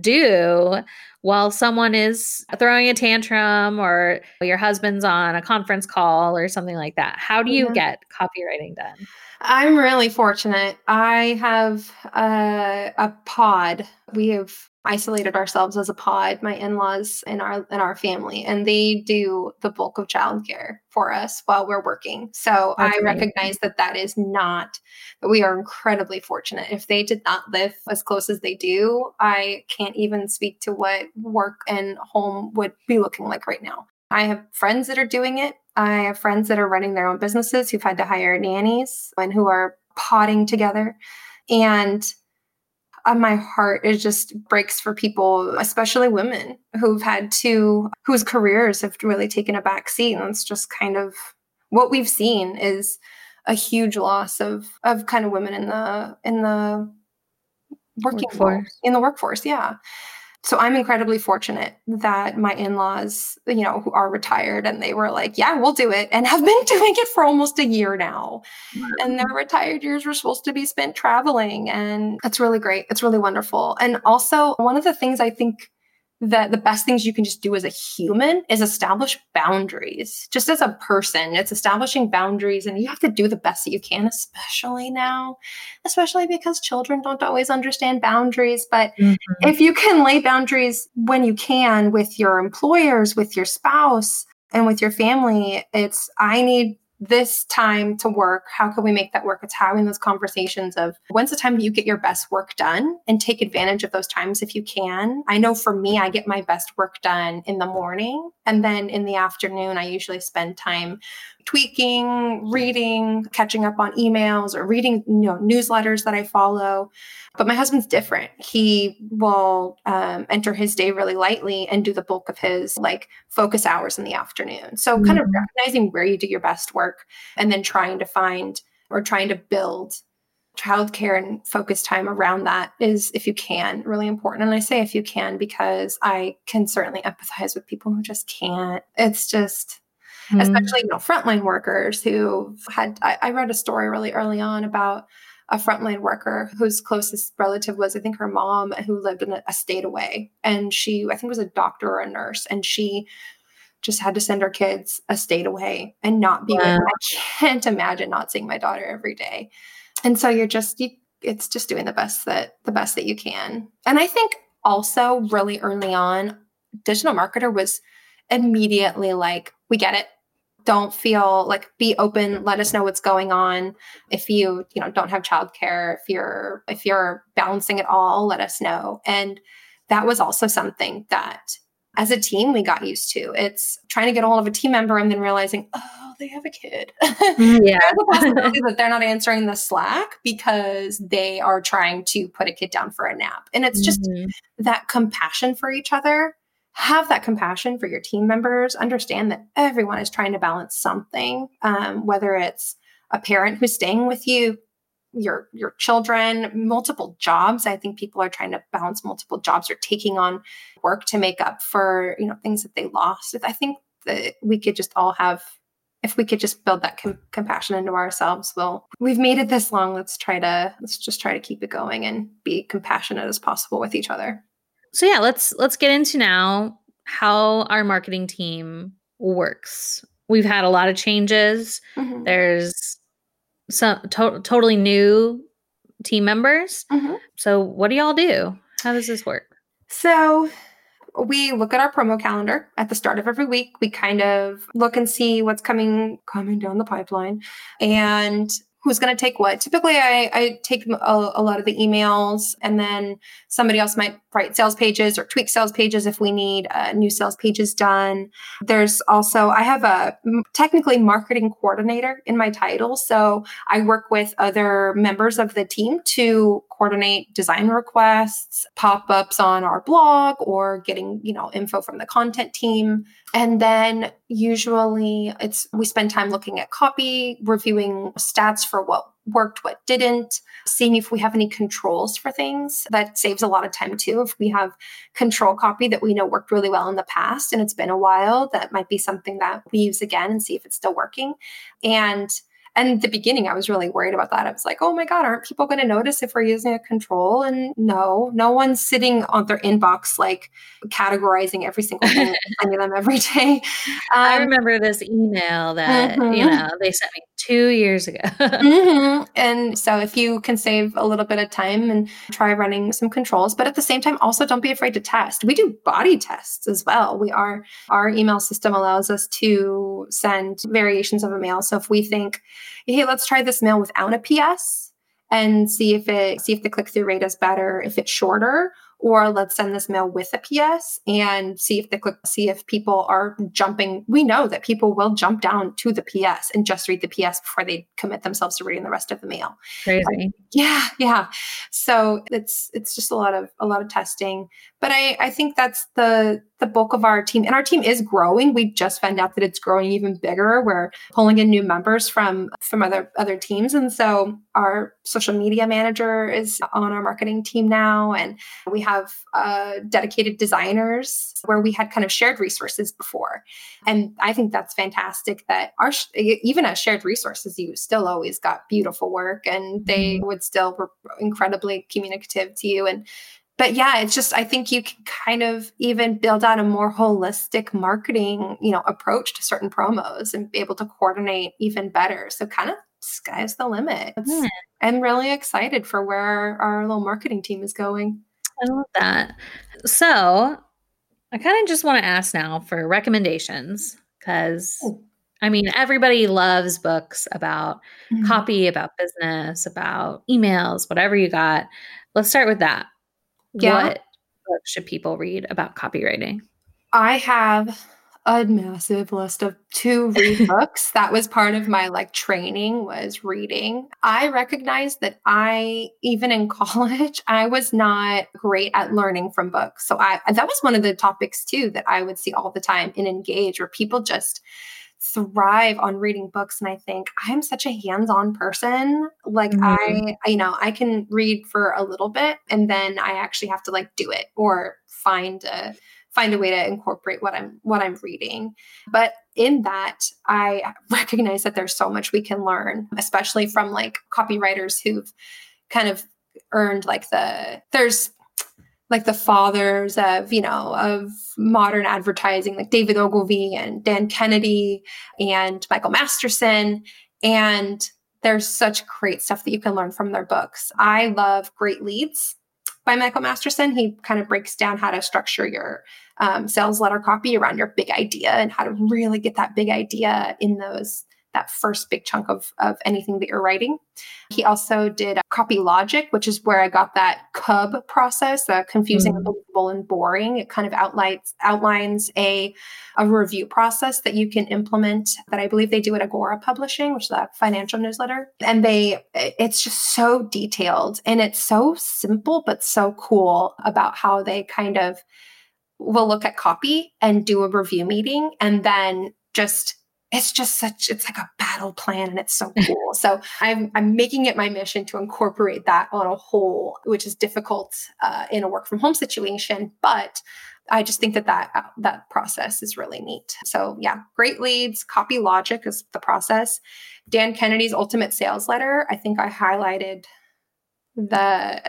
do while someone is throwing a tantrum or your husband's on a conference call or something like that? How do you mm-hmm. get copywriting done? I'm really fortunate. I have a, a pod. We have isolated ourselves as a pod, my in-laws and our and our family, and they do the bulk of childcare for us while we're working. So That's I recognize that that is not that we are incredibly fortunate. If they did not live as close as they do, I can't even speak to what work and home would be looking like right now. I have friends that are doing it. I have friends that are running their own businesses who've had to hire nannies and who are potting together. And uh, my heart it just breaks for people, especially women who've had to whose careers have really taken a back seat. And it's just kind of what we've seen is a huge loss of of kind of women in the in the working workforce. in the workforce. Yeah so I'm incredibly fortunate that my in-laws, you know, who are retired and they were like, yeah, we'll do it and have been doing it for almost a year now. Wow. And their retired years were supposed to be spent traveling and it's really great. It's really wonderful. And also one of the things I think that the best things you can just do as a human is establish boundaries. Just as a person, it's establishing boundaries, and you have to do the best that you can, especially now, especially because children don't always understand boundaries. But mm-hmm. if you can lay boundaries when you can with your employers, with your spouse, and with your family, it's I need this time to work? How can we make that work? It's having those conversations of when's the time you get your best work done? And take advantage of those times if you can. I know for me i get my best work done in the morning. And then in the afternoon i usually spend time tweaking reading catching up on emails or reading you know newsletters that i follow but my husband's different. He will um, enter his day really lightly and do the bulk of his like focus hours in the afternoon. So, mm-hmm. kind of mm-hmm. recognizing where you do your best work and then trying to find or trying to build childcare and focus time around that is, if you can, really important. And I say if you can because I can certainly empathize with people who just can't. It's just, mm-hmm. especially you know frontline workers who had. I, I read a story really early on about a frontline worker whose closest relative was, I think, her mom, who lived in a, a state away. And she, I think, was a doctor or a nurse. And she just had to send her kids a state away and not be wow. with I can't imagine not seeing my daughter every day. And so you're just, you, it's just doing the best that the best that you can. And I think also really early on, digital marketer was immediately like, we get it don't feel like be open let us know what's going on. If you you know don't have childcare if you're if you're balancing it all let us know. And that was also something that as a team we got used to. It's trying to get a hold of a team member and then realizing oh they have a kid. Yeah. There's a possibility that they're not answering the slack because they are trying to put a kid down for a nap. And it's just mm-hmm. that compassion for each other have that compassion for your team members. Understand that everyone is trying to balance something, um, whether it's a parent who's staying with you, your your children, multiple jobs. I think people are trying to balance multiple jobs or taking on work to make up for you know things that they lost. I think that we could just all have if we could just build that com- compassion into ourselves well we've made it this long let's try to let's just try to keep it going and be compassionate as possible with each other so yeah, let's let's get into now how our marketing team works. We've had a lot of changes. Mm-hmm. There's some to- totally new team members. Mm-hmm. So what do y'all do? How does this work? So we look at our promo calendar at the start of every week. We kind of look and see what's coming coming down the pipeline and who's going to take what. Typically, I, I take a, a, lot of the emails, and then somebody else might write sales pages or tweak sales pages if we need uh, new sales pages done. There's also, I have a technically marketing coordinator in my title. So I work with other members of the team to coordinate design requests, pop ups on our blog, or getting, you know, info from the content team. And then usually it's we spend time looking at copy, reviewing stats for what worked, what didn't, seeing if we have any controls for things. That saves a lot of time too. If we have control copy that we know worked really well in the past and it's been a while, that might be something that we use again and see if it's still working. And And the beginning, I was really worried about that. I was like, oh my God, aren't people going to notice if we're using a control? And no, no one's sitting on their inbox, like categorizing every single thing, sending them every day. Um, I remember this email that, mm-hmm. you know, they sent me two years ago. mm-hmm. And so if you can save a little bit of time and try running some controls, but at the same time, also don't be afraid to test. We do body tests as well. We are, our email system allows us to send variations of a mail. So if we think, hey, let's try this mail without a PS and see if it see if the click through rate is better if it's shorter or let's send this mail with a PS and see if the click see if people are jumping. We know that people will jump down to the PS and just read the PS before they commit themselves to reading the rest of the mail. Crazy. yeah, yeah. So it's it's just a lot of a lot of testing. But I I think that's the the bulk of our team. And our team is growing. We just found out that it's growing even bigger. We're pulling in new members from from other other teams. And so our social media manager is on our marketing team now. And we have uh, dedicated designers where we had kind of shared resources before. And I think that's fantastic that our even as shared resources, you still always got beautiful work and they mm-hmm. would still were incredibly communicative to you. And but yeah, it's just I think you can kind of even build out a more holistic marketing, you know, approach to certain promos and be able to coordinate even better. So kind of sky's the limit. Yeah. I'm really excited for where our little marketing team is going. I love that. So I kind of just want to ask now for recommendations because I mean, everybody loves books about mm-hmm. copy, about business, about emails, whatever you got. Let's start with that. Yeah. What books should people read about copywriting? I have a massive list of two read books. That was part of my like training was reading. I recognized that I even in college I was not great at learning from books. So I that was one of the topics too that I would see all the time in engage where people just thrive on reading books and i think i'm such a hands-on person like mm-hmm. i you know i can read for a little bit and then i actually have to like do it or find a find a way to incorporate what i'm what i'm reading but in that i recognize that there's so much we can learn especially from like copywriters who've kind of earned like the there's like the fathers of you know of modern advertising like david ogilvy and dan kennedy and michael masterson. And there's such great stuff that you can learn from their books. I love great leads by michael masterson. He kind of breaks down how to structure your um, sales letter copy around your big idea and how to really get that big idea in those that first big chunk of, of anything that you're writing. He also did Copy Logic, which is where I got that CUB process, the confusing, mm-hmm. unbelievable, and boring. It kind of outlines outlines a, a review process that you can implement that I believe they do at Agora Publishing, which is a financial newsletter. And they it's just so detailed and it's so simple but so cool about how they kind of will look at copy and do a review meeting and then just it's just such it's like a battle plan and it's so cool so i'm i'm making it my mission to incorporate that on a whole which is difficult uh, in a work from home situation but I just think that that uh, that process is really neat. So yeah, great leads, copy logic is the process. Dan Kennedy's ultimate sales letter. I think I highlighted the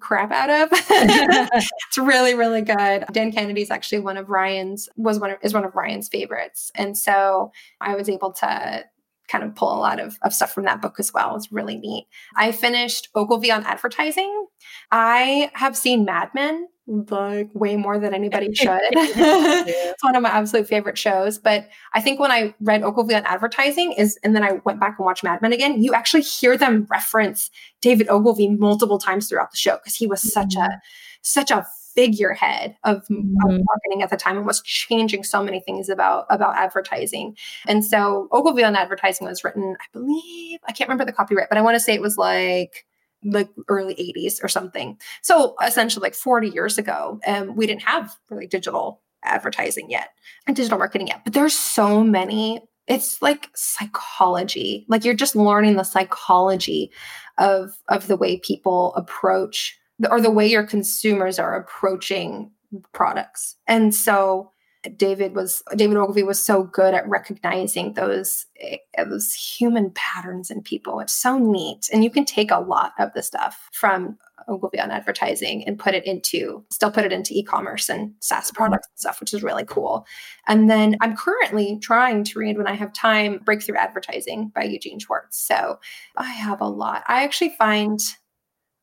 crap out of. it's really, really good. Dan Kennedy's actually one of Ryan's was one of is one of Ryan's favorites. And so I was able to kind of pull a lot of, of stuff from that book as well. It's really neat. I finished Ogilvy on advertising. I have seen Mad Men like way more than anybody should. it's one of my absolute favorite shows. But I think when I read Ogilvy on advertising is, and then I went back and watched Mad Men again, you actually hear them reference David Ogilvy multiple times throughout the show because he was such mm-hmm. a such a figurehead of, mm-hmm. of, marketing at the time and was changing so many things about about advertising. And so Ogilvy on advertising was written, I believe, I can't remember the copyright, but I want to say it was like like early 80s or something. So essentially like 40 years ago, um, we didn't have really digital advertising yet and digital marketing yet. But there's so many it's like psychology like you're just learning the psychology of of the way people approach or the way your consumers are approaching products and so David was David Ogilvy was so good at recognizing those eh, those human patterns in people. It's so neat, and you can take a lot of the stuff from Ogilvy on advertising and put it into still put it into e-commerce and SaaS mm-hmm. products and stuff, which is really cool. And then I'm currently trying to read when I have time Breakthrough Advertising by Eugene Schwartz. So I have a lot. I actually find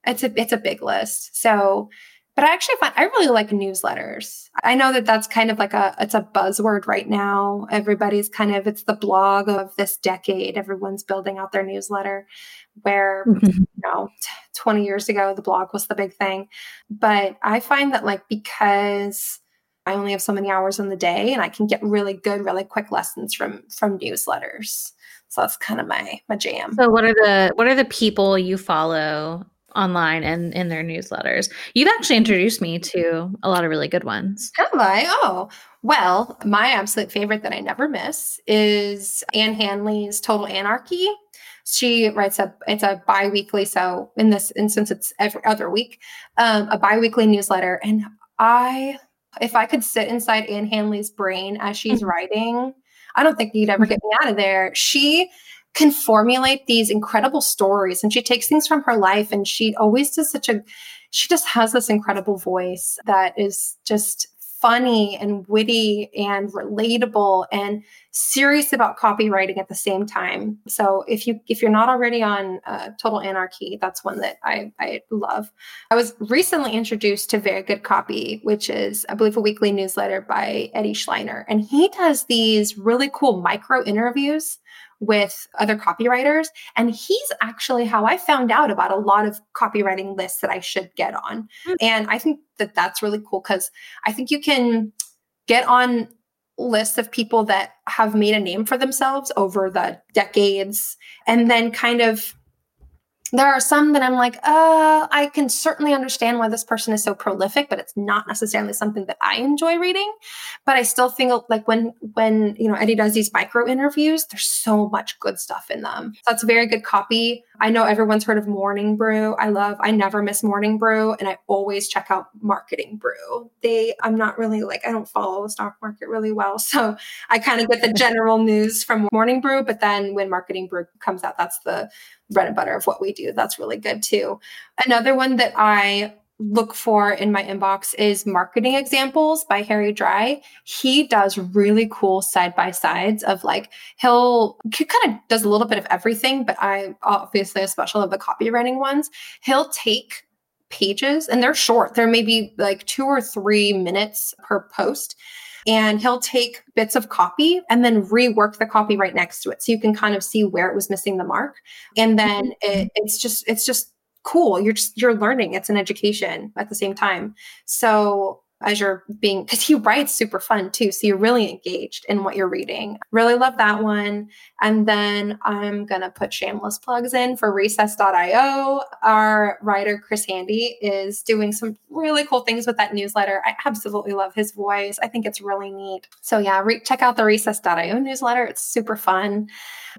it's a it's a big list. So but I actually find I really like newsletters. I know that that's kind of like a it's a buzzword right now. Everybody's kind of it's the blog of this decade. Everyone's building out their newsletter where mm-hmm. you know 20 years ago the blog was the big thing. But I find that like because I only have so many hours in the day and I can get really good really quick lessons from from newsletters. So that's kind of my my jam. So what are the what are the people you follow online and in their newsletters. You've actually introduced me to a lot of really good ones. Have I? Oh, well, my absolute favorite that I never miss is Ann Handley's Total Annarchy. She writes a it's a biweekly, so in this instance, it's every other week, um, a biweekly newsletter. And I, if I could sit inside Ann Handley's brain as she's mm-hmm. writing, I don't think you'd ever get me out of there. She can formulate these incredible stories and she takes things from her life and she always does such a she just has this incredible voice that is just funny and witty and relatable and serious about copywriting at the same time. So if you if you're not already on uh, Total Annarchy, that's one that I I love. I was recently introduced to Very Good Copy, which is I believe a weekly newsletter by Eddie Shleyner, and he does these really cool micro interviews with other copywriters. And he's actually how I found out about a lot of copywriting lists that I should get on. Mm-hmm. And I think that that's really cool because I think you can get on lists of people that have made a name for themselves over the decades and then kind of there are some that I'm like, uh, I can certainly understand why this person is so prolific, but it's not necessarily something that I enjoy reading. But I still think like when when you know Eddie does these micro interviews, there's so much good stuff in them. So that's a very good copy. I know everyone's heard of Morning Brew. I love, I never miss Morning Brew, and I always check out Marketing Brew. They, I'm not really like, I don't follow the stock market really well. So I kind of get the general news from Morning Brew, but then when Marketing Brew comes out, that's the bread and butter of what we do. That's really good too. Another one that I look for in my inbox is marketing examples by Harry Dry. He does really cool side by sides of like he'll he kind of does a little bit of everything, but I obviously especially love the copywriting ones. He'll take pages and they're short. They're maybe like 2 or 3 minutes per post. And he'll take bits of copy and then rework the copy right next to it. So you can kind of see where it was missing the mark. And then mm-hmm. it, it's just, it's just cool. You're just you're learning. It's an education at the same time. So as you're being because he writes super fun too so you're really engaged in what you're reading. Really love that one. And then i'm gonna put shameless plugs in for recess.io our writer chris handy is doing some really cool things with that newsletter. I absolutely love his voice. I think it's really neat. So yeah re- check out the recess.io newsletter. It's super fun.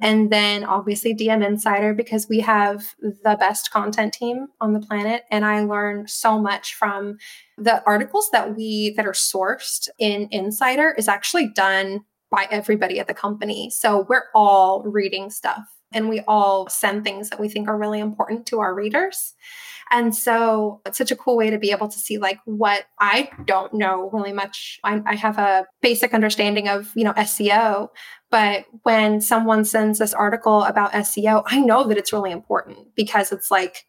And then obviously DM Insider because we have the best content team on the planet. And I learn so much from the articles that we that are sourced in Insider is actually done by everybody at the company. So we're all reading stuff and we all send things that we think are really important to our readers. And so it's such a cool way to be able to see like what I don't know really much. I, I have a basic understanding of, you know, SEO, but when someone sends this article about SEO, I know that it's really important because it's like,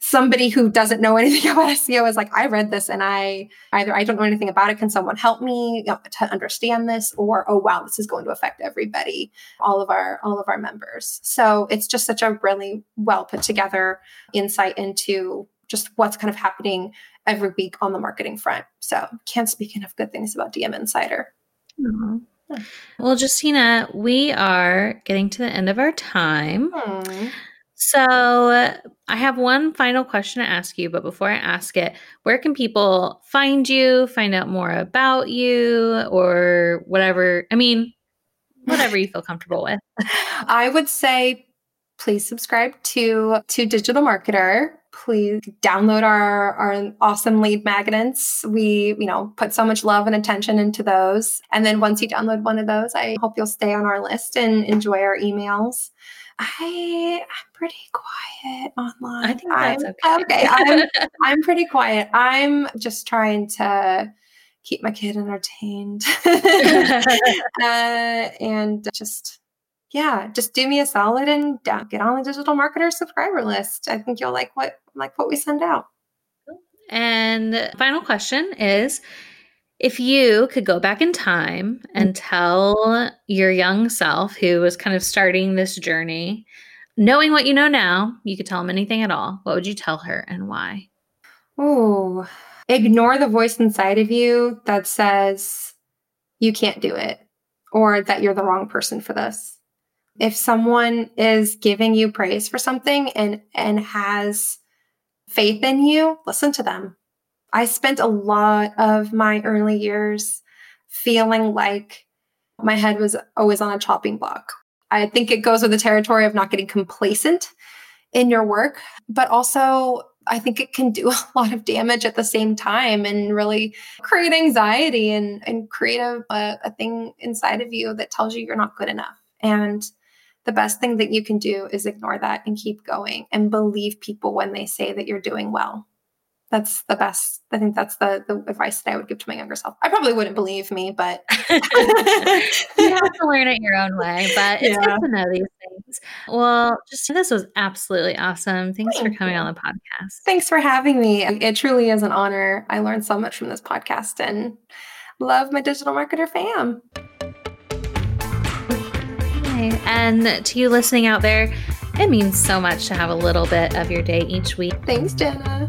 somebody who doesn't know anything about SEO is like, I read this and I either I don't know anything about it. Can someone help me to understand this? Or, oh wow, this is going to affect everybody, all of our all of our members. So it's just such a really well put together insight into just what's kind of happening every week on the marketing front. So can't speak enough good things about DM Insider. Mm-hmm. Well, Justina, we are getting to the end of our time. Hmm. So I have one final question to ask you, but before I ask it, where can people find you, find out more about you, or whatever? I mean, whatever you feel comfortable with. I would say please subscribe to to digital marketer please download our, our awesome lead magnets. We, you know, put so much love and attention into those. And then once you download one of those, I hope you'll stay on our list and enjoy our emails. I I'm pretty quiet online. I think that's I'm, okay. okay. I'm I'm pretty quiet. I'm just trying to keep my kid entertained uh, and just yeah, just do me a solid and get on the digital marketer subscriber list. I think you'll like what like what we send out. And final question is if you could go back in time and mm. tell your young self who was kind of starting this journey, knowing what you know now, you could tell him anything at all. What would you tell her and why? Oh, ignore the voice inside of you that says you can't do it or that you're the wrong person for this if someone is giving you praise for something and and has faith in you listen to them i spent a lot of my early years feeling like my head was always on a chopping block i think it goes with the territory of not getting complacent in your work but also I think it can do a lot of damage at the same time and really create anxiety and, and create a, a, thing inside of you that tells you you're not good enough. And the best thing that you can do is ignore that and keep going and believe people when they say that you're doing well. That's the best. I think that's the, the advice that I would give to my younger self. I probably wouldn't believe me, but you have to learn it your own way. But it's yeah. good to know these things. Well, just this was absolutely awesome. Thanks Thank for coming you. on the podcast. Thanks for having me. It truly is an honor. I learned so much from this podcast and love my digital marketer fam. And to you listening out there, it means so much to have a little bit of your day each week. Thanks, Jenna.